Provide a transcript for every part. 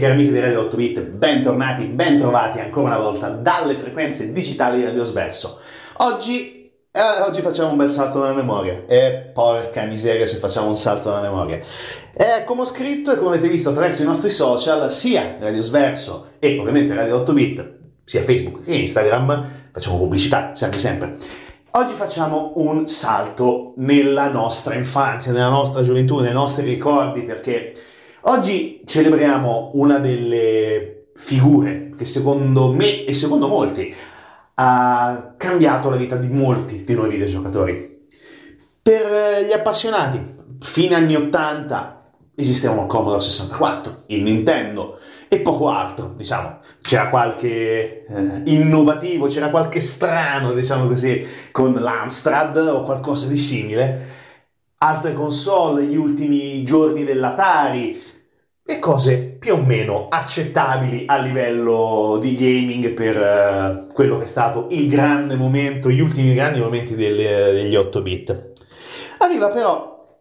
Cari amici di Radio 8 Bit, bentornati, bentrovati ancora una volta dalle frequenze digitali di Radio Sverso. Oggi, eh, oggi facciamo un bel salto nella memoria e porca miseria se facciamo un salto nella memoria. Eh, come ho scritto e come avete visto attraverso i nostri social, sia Radio Sverso e ovviamente Radio 8 Bit, sia Facebook che Instagram, facciamo pubblicità, serve sempre. Oggi facciamo un salto nella nostra infanzia, nella nostra gioventù, nei nostri ricordi, perché oggi celebriamo una delle figure che secondo me e secondo molti ha cambiato la vita di molti di noi videogiocatori. Per gli appassionati, fine anni 80 esisteva un Commodore 64, il Nintendo e poco altro, diciamo. C'era qualche eh, innovativo, c'era qualche strano, diciamo così, con l'Amstrad o qualcosa di simile. Altre console, gli ultimi giorni dell'Atari e cose più o meno accettabili a livello di gaming per eh, quello che è stato il grande momento, gli ultimi grandi momenti del- degli 8 bit. Arriva però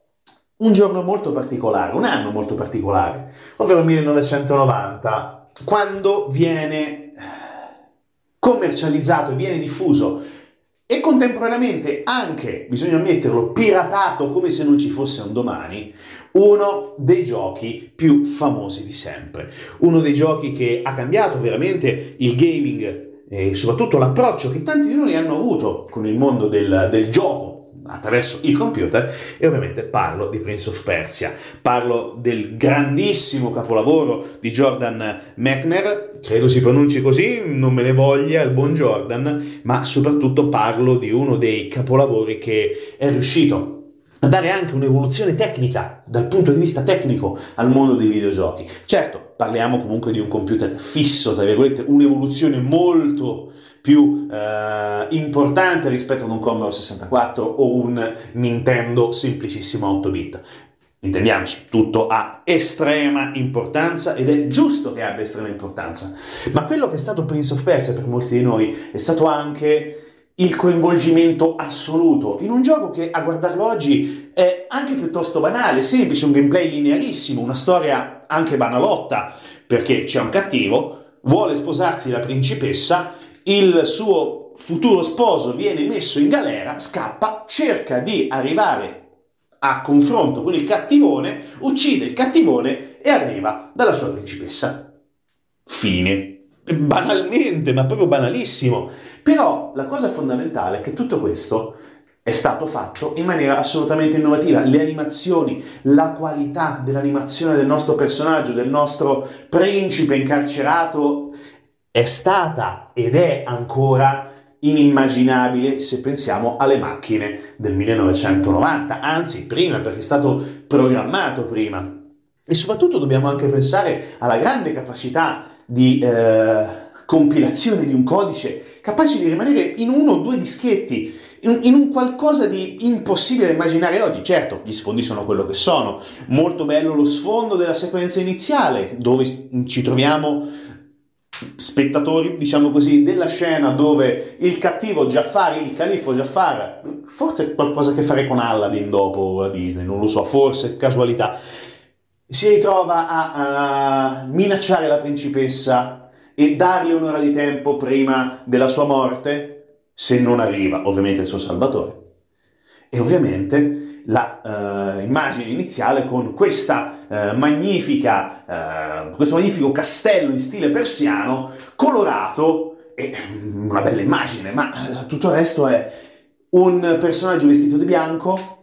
un giorno molto particolare, un anno molto particolare, ovvero il 1990, quando viene commercializzato viene diffuso e contemporaneamente anche, bisogna ammetterlo, piratato come se non ci fosse un domani, uno dei giochi più famosi di sempre. Uno dei giochi che ha cambiato veramente il gaming e soprattutto l'approccio che tanti di noi hanno avuto con il mondo del, del gioco attraverso il computer e ovviamente parlo di Prince of Persia, parlo del grandissimo capolavoro di Jordan Mechner, credo si pronunci così, non me ne voglia il buon Jordan, ma soprattutto parlo di uno dei capolavori che è riuscito a dare anche un'evoluzione tecnica dal punto di vista tecnico al mondo dei videogiochi. Certo, parliamo comunque di un computer fisso, tra virgolette, un'evoluzione molto più eh, importante rispetto ad un Commodore 64 o un Nintendo semplicissimo 8 bit. Intendiamoci, tutto ha estrema importanza ed è giusto che abbia estrema importanza. Ma quello che è stato Prince of Persia per molti di noi è stato anche il coinvolgimento assoluto in un gioco che a guardarlo oggi è anche piuttosto banale, semplice, un gameplay linearissimo, una storia anche banalotta, perché c'è un cattivo, vuole sposarsi la principessa, il suo futuro sposo viene messo in galera, scappa, cerca di arrivare a confronto con il cattivone, uccide il cattivone e arriva dalla sua principessa. Fine. Banalmente, ma proprio banalissimo. Però la cosa fondamentale è che tutto questo è stato fatto in maniera assolutamente innovativa. Le animazioni, la qualità dell'animazione del nostro personaggio, del nostro principe incarcerato, è stata ed è ancora inimmaginabile se pensiamo alle macchine del 1990, anzi prima perché è stato programmato prima. E soprattutto dobbiamo anche pensare alla grande capacità di eh, compilazione di un codice capace di rimanere in uno o due dischetti, in, in un qualcosa di impossibile da immaginare oggi. Certo, gli sfondi sono quello che sono. Molto bello lo sfondo della sequenza iniziale, dove ci troviamo spettatori, diciamo così, della scena dove il cattivo Jafar, il califfo Jafar, forse qualcosa a che fare con Aladdin dopo a Disney, non lo so, forse casualità, si ritrova a, a minacciare la principessa e dargli un'ora di tempo prima della sua morte, se non arriva ovviamente il suo salvatore. E ovviamente la uh, immagine iniziale con questa uh, magnifica, uh, questo magnifico castello in stile persiano, colorato, e mm, una bella immagine, ma tutto il resto è un personaggio vestito di bianco,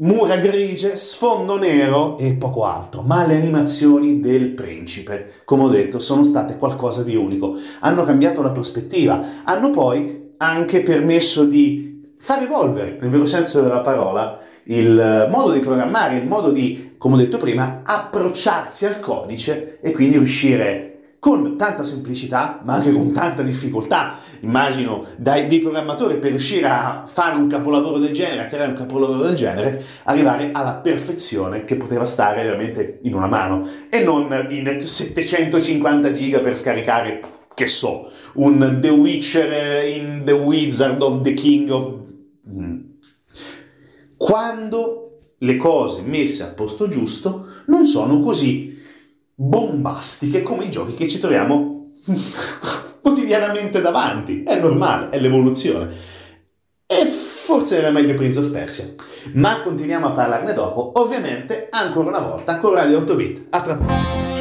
mura grigie, sfondo nero e poco altro, ma le animazioni del principe, come ho detto, sono state qualcosa di unico. Hanno cambiato la prospettiva, hanno poi anche permesso di far evolvere, nel vero senso della parola, il modo di programmare, il modo di, come ho detto prima, approcciarsi al codice e quindi riuscire con tanta semplicità, ma anche con tanta difficoltà, immagino, dai, dei programmatori per riuscire a fare un capolavoro del genere, a creare un capolavoro del genere, arrivare alla perfezione che poteva stare veramente in una mano e non in 750 giga per scaricare, che so, un The Witcher in The Wizard of the King of. Quando le cose messe al posto giusto non sono così bombastiche come i giochi che ci troviamo quotidianamente davanti. È normale, è l'evoluzione. E forse era meglio Prince of Persia. Ma continuiamo a parlarne dopo, ovviamente ancora una volta con Radio 8 bit. A tra poco.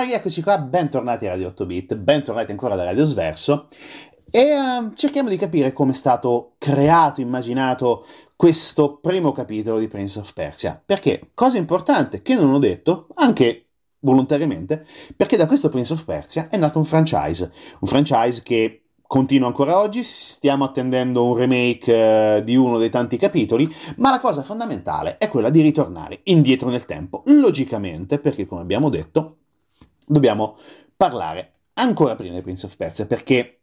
Ma rieccoci qua, bentornati a Radio 8 Bit, bentornati ancora da Radio Sverso. E uh, cerchiamo di capire come è stato creato, immaginato questo primo capitolo di Prince of Persia. Perché, cosa importante che non ho detto, anche volontariamente, perché da questo Prince of Persia è nato un franchise, un franchise che continua ancora oggi, stiamo attendendo un remake eh, di uno dei tanti capitoli, ma la cosa fondamentale è quella di ritornare indietro nel tempo, logicamente, perché come abbiamo detto, dobbiamo parlare ancora prima di Prince of Persia, perché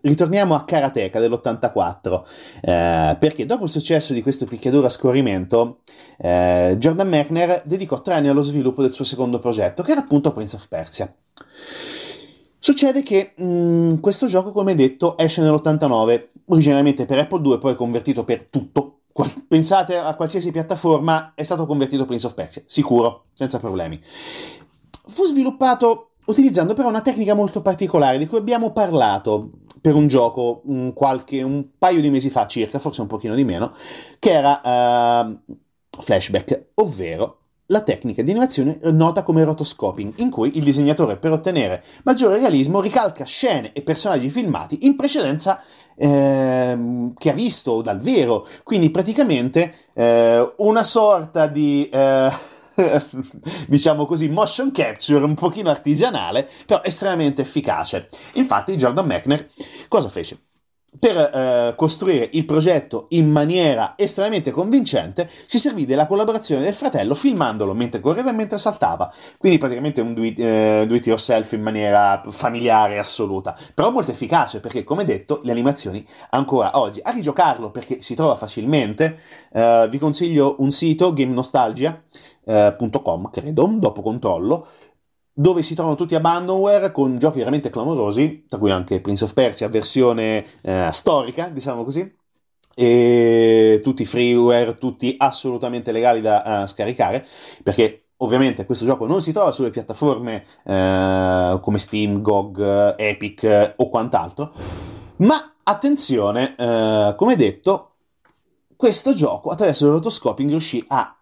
Ritorniamo a Karateka dell'84, eh, perché dopo il successo di questo picchiaduro a scorrimento, eh, Jordan Mechner dedicò tre anni allo sviluppo del suo secondo progetto, che era appunto Prince of Persia. Succede che mh, mm, questo gioco, come detto, esce nell'89, originariamente per Apple II, poi convertito per tutto. Pensate a qualsiasi piattaforma, è stato convertito Prince of Persia, sicuro, senza problemi. Fu sviluppato utilizzando però una tecnica molto particolare di cui abbiamo parlato per un gioco un, qualche, un paio di mesi fa circa, forse un pochino di meno, che era uh, Flashback, ovvero la tecnica di animazione nota come rotoscoping, in cui il disegnatore per ottenere maggiore realismo ricalca scene e personaggi filmati in precedenza eh, che ha visto dal vero, quindi praticamente eh, una sorta di... Eh, diciamo così, motion capture un pochino artigianale, però estremamente efficace. Infatti Jordan Mechner cosa fece? Per eh, costruire il progetto in maniera estremamente convincente si servì della collaborazione del fratello filmandolo mentre correva e mentre saltava, quindi praticamente un do it, eh, yourself in maniera familiare assoluta, però molto efficace perché come detto le animazioni ancora oggi, a rigiocarlo perché si trova facilmente, eh, vi consiglio un sito, Game Nostalgia, eh, credo, dopo controllo, dove si trovano tutti abandonware con giochi veramente clamorosi, tra cui anche Prince of Persia, versione eh, storica, diciamo così, e tutti freeware, tutti assolutamente legali da uh, scaricare, perché ovviamente questo gioco non si trova sulle piattaforme uh, come Steam, GOG, Epic uh, o quant'altro, ma attenzione, come detto, questo gioco attraverso il rotoscoping riuscì a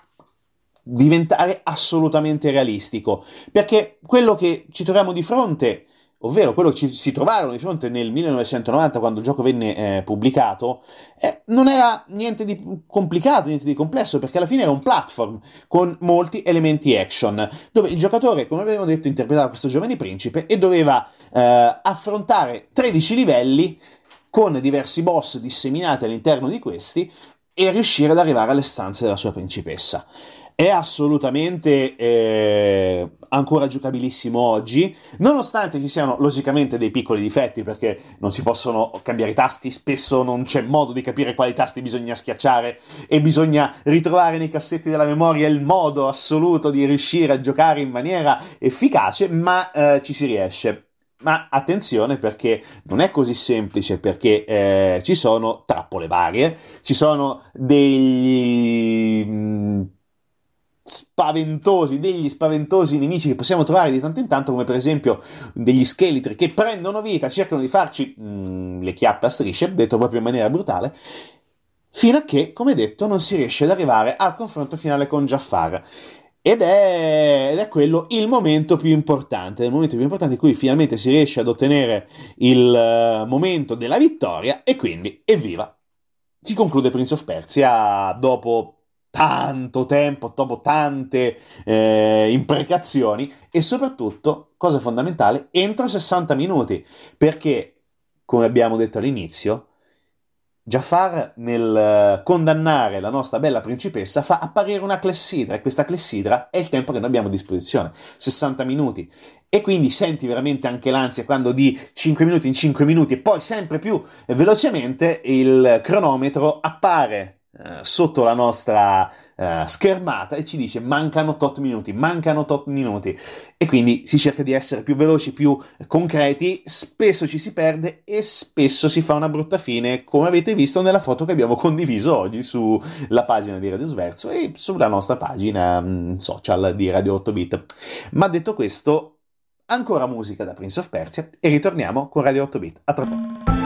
diventare assolutamente realistico, perché quello che ci troviamo di fronte, ovvero quello che ci si trovarono di fronte nel 1990 quando il gioco venne eh, pubblicato, eh, non era niente di complicato, niente di complesso, perché alla fine era un platform con molti elementi action, dove il giocatore, come abbiamo detto, interpretava questo giovane principe e doveva eh, affrontare 13 livelli con diversi boss disseminati all'interno di questi e riuscire ad arrivare alle stanze della sua principessa. È assolutamente eh, ancora giocabilissimo oggi, nonostante ci siano logicamente dei piccoli difetti perché non si possono cambiare i tasti, spesso non c'è modo di capire quali tasti bisogna schiacciare e bisogna ritrovare nei cassetti della memoria il modo assoluto di riuscire a giocare in maniera efficace, ma eh, ci si riesce. Ma attenzione perché non è così semplice perché eh, ci sono trappole varie, ci sono degli mm, spaventosi, degli spaventosi nemici che possiamo trovare di tanto in tanto, come per esempio degli scheletri che prendono vita, cercano di farci mm, le chiappe a strisce, detto proprio in maniera brutale, fino a che, come detto, non si riesce ad arrivare al confronto finale con Jafar. Ed è, ed è, quello il momento più importante, il momento più importante in cui finalmente si riesce ad ottenere il uh, momento della vittoria e quindi evviva! Si conclude Prince of Persia dopo tanto tempo, dopo tante eh, imprecazioni e soprattutto, cosa fondamentale, entro 60 minuti, perché, come abbiamo detto all'inizio, Jafar nel condannare la nostra bella principessa fa apparire una clessidra e questa clessidra è il tempo che noi abbiamo a disposizione, 60 minuti. E quindi senti veramente anche l'ansia quando di 5 minuti in 5 minuti e poi sempre più velocemente il cronometro appare eh, sotto la nostra uh, schermata e ci dice mancano tot minuti, mancano tot minuti e quindi si cerca di essere più veloci, più concreti, spesso ci si perde e spesso si fa una brutta fine come avete visto nella foto che abbiamo condiviso oggi sulla pagina di Radio Sverso e sulla nostra pagina um, social di Radio 8 Bit. Ma detto questo, ancora musica da Prince of Persia e ritorniamo con Radio 8 Bit. A tra poco.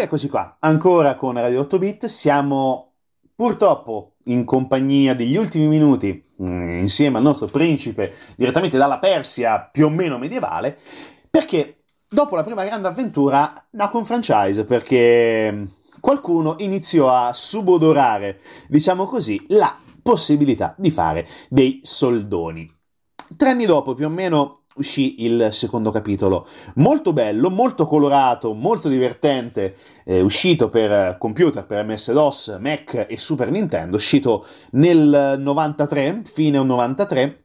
Eccoci qua, ancora con Radio 8 Bit, siamo purtroppo in compagnia degli ultimi minuti mm, insieme al nostro principe direttamente dalla Persia più o meno medievale, perché dopo la prima grande avventura nacque un franchise, perché qualcuno iniziò a subodorare, diciamo così, la possibilità di fare dei soldoni. Tre anni dopo, più o meno, uscì il secondo capitolo. Molto bello, molto colorato, molto divertente, eh, uscito per computer, per MS-DOS, Mac e Super Nintendo, uscito nel 93, fine 93.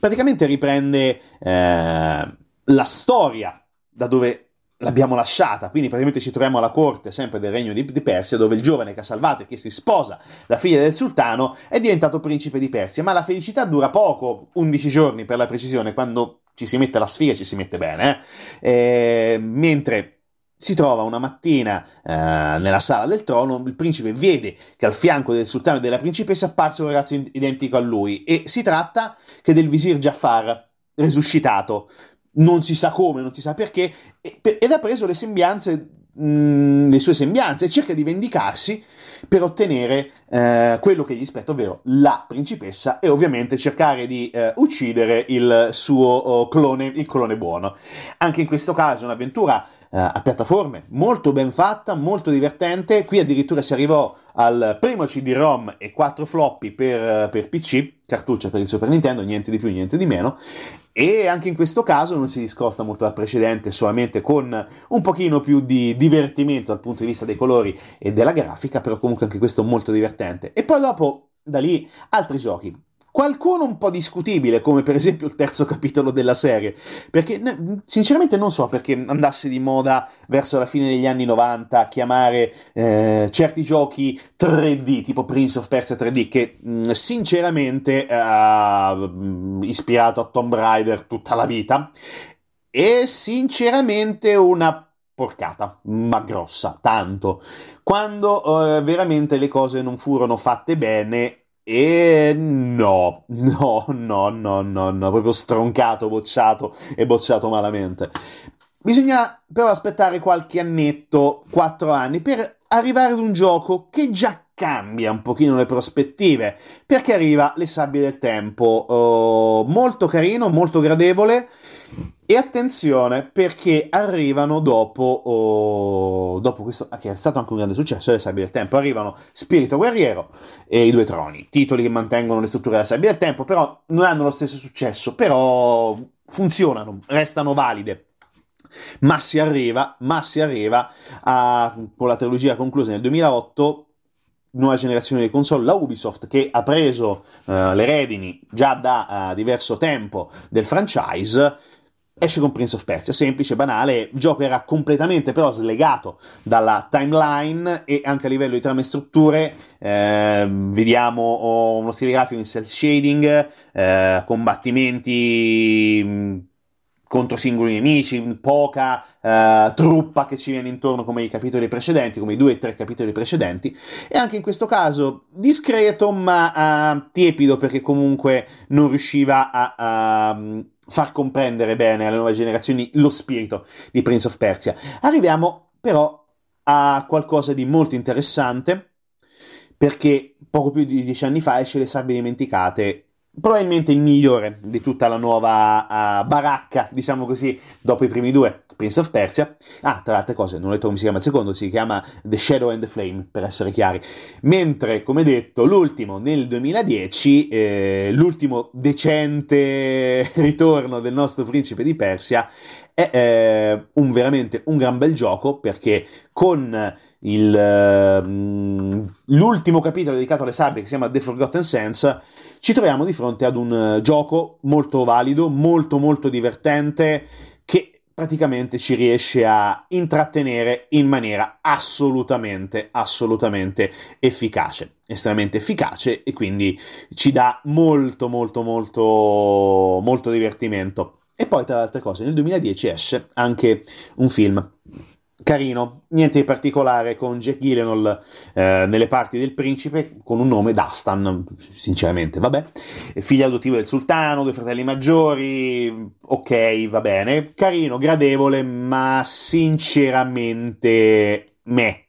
Praticamente riprende eh, la storia da dove l'abbiamo lasciata, quindi praticamente ci troviamo alla corte sempre del regno di, di, Persia, dove il giovane che ha salvato e che si sposa la figlia del sultano è diventato principe di Persia, ma la felicità dura poco, 11 giorni per la precisione, quando ci si mette la sfiga ci si mette bene, eh? Eh, mentre si trova una mattina eh, nella sala del trono, il principe vede che al fianco del sultano e della principessa è apparso un ragazzo identico a lui e si tratta che del visir Jafar, resuscitato, non si sa come, non si sa perché, ed ha preso le sembianze, le sue sembianze e cerca di vendicarsi per ottenere eh, quello che gli spetta, ovvero la principessa, e ovviamente cercare di eh, uccidere il suo oh, clone, il clone buono. Anche in questo caso un'avventura eh, a piattaforme molto ben fatta, molto divertente. Qui addirittura si arrivò al primo CD-ROM e 4 floppy per, per PC, cartuccia per il Super Nintendo, niente di più, niente di meno. E anche in questo caso non si discosta molto dal precedente, solamente con un pochino più di divertimento dal punto di vista dei colori e della grafica, però comunque anche questo molto divertente. E poi dopo, da lì, altri giochi qualcuno un po' discutibile, come per esempio il terzo capitolo della serie, perché sinceramente non so perché andasse di moda verso la fine degli anni 90 chiamare eh, certi giochi 3D, tipo Prince of Persia 3D, che mh, sinceramente ha uh, ispirato a Tomb Raider tutta la vita, e sinceramente una porcata, ma grossa, tanto. Quando uh, veramente le cose non furono fatte bene e no, no, no, no, no, no, proprio stroncato, bocciato e bocciato malamente. Bisogna però aspettare qualche annetto, quattro anni, per arrivare ad un gioco che già cambia un pochino le prospettive, perché arriva Le Sabbie del Tempo, uh, molto carino, molto gradevole, e attenzione perché arrivano dopo, oh, dopo questo, che è stato anche un grande successo, le Sabbie del Tempo, arrivano Spirito Guerriero e I Due Troni, titoli che mantengono le strutture della Sabbia del Tempo, però non hanno lo stesso successo, però funzionano, restano valide. Ma si arriva, ma si arriva a, con la trilogia conclusa nel 2008 nuova generazione di console, la Ubisoft che ha preso uh, le redini già da uh, diverso tempo del franchise esce con Prince of Persia, semplice, banale, il gioco era completamente però slegato dalla timeline e anche a livello di trame e strutture. Eh, vediamo uno stile grafico in cel shading, eh, combattimenti contro singoli nemici, poca uh, truppa che ci viene intorno come i capitoli precedenti, come i due o tre capitoli precedenti, e anche in questo caso discreto ma uh, tiepido perché comunque non riusciva a, a mm, far comprendere bene alle nuove generazioni lo spirito di Prince of Persia. Arriviamo però a qualcosa di molto interessante perché poco più di dieci anni fa esce Le Sabbie Dimenticate probabilmente il migliore di tutta la nuova uh, baracca, diciamo così, dopo i primi due, Prince of Persia. Ah, tra le altre cose, non ho detto come si chiama il secondo, si chiama The Shadow and the Flame, per essere chiari. Mentre, come detto, l'ultimo nel 2010, eh, l'ultimo decente ritorno del nostro principe di Persia, è eh, un, veramente un gran bel gioco perché con il, uh, l'ultimo capitolo dedicato alle sabbie che si chiama The Forgotten Sense ci troviamo di fronte ad un uh, gioco molto valido, molto molto divertente, che praticamente ci riesce a intrattenere in maniera assolutamente, assolutamente efficace, estremamente efficace e quindi ci dà molto, molto, molto, molto divertimento. E poi, tra le altre cose, nel 2010 esce anche un film carino, niente di particolare con Jack Gyllenhaal eh, nelle parti del principe con un nome Dastan, sinceramente, vabbè. Figlio adottivo del sultano, due fratelli maggiori, ok, va bene. Carino, gradevole, ma sinceramente me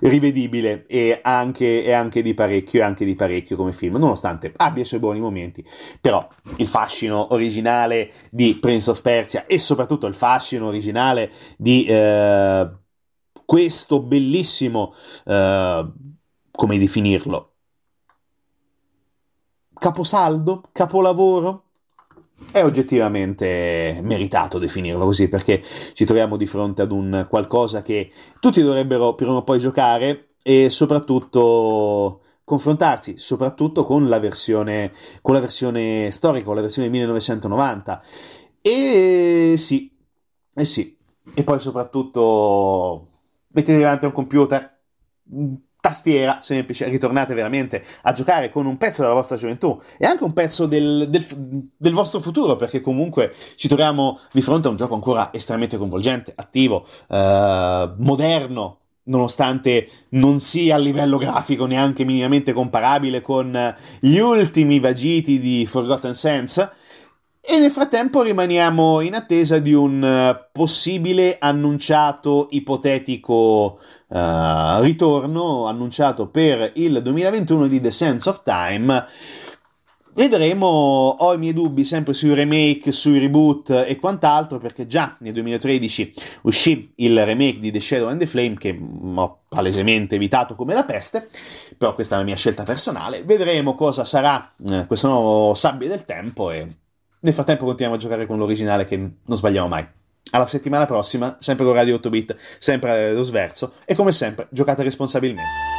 rivedibile e anche, e anche, di parecchio, e anche di parecchio come film, nonostante abbia i suoi buoni momenti. Però il fascino originale di Prince of Persia e soprattutto il fascino originale di eh, questo bellissimo, eh, come definirlo, caposaldo, capolavoro, è oggettivamente meritato definirlo così perché ci troviamo di fronte ad un qualcosa che tutti dovrebbero prima o poi giocare e soprattutto confrontarsi soprattutto con la versione, con la versione storica, con la versione 1990 e sì, e sì, e poi soprattutto mettete davanti a un computer tastiera semplice, ritornate veramente a giocare con un pezzo della vostra gioventù e anche un pezzo del, del, del, vostro futuro, perché comunque ci troviamo di fronte a un gioco ancora estremamente coinvolgente, attivo, eh, moderno, nonostante non sia a livello grafico neanche minimamente comparabile con gli ultimi vagiti di Forgotten Sense e nel frattempo rimaniamo in attesa di un eh, possibile annunciato ipotetico uh, ritorno annunciato per il 2021 di The Sense of Time. Vedremo, ho i miei dubbi sempre sui remake, sui reboot e quant'altro, perché già nel 2013 uscì il remake di The Shadow and the Flame, che ho palesemente evitato come la peste, però questa è la mia scelta personale. Vedremo cosa sarà eh, questo nuovo Sabbie del Tempo e nel frattempo continuiamo a giocare con l'originale che non sbagliamo mai. Alla settimana prossima, sempre con Radio 8 bit, sempre lo sverso e come sempre giocate responsabilmente.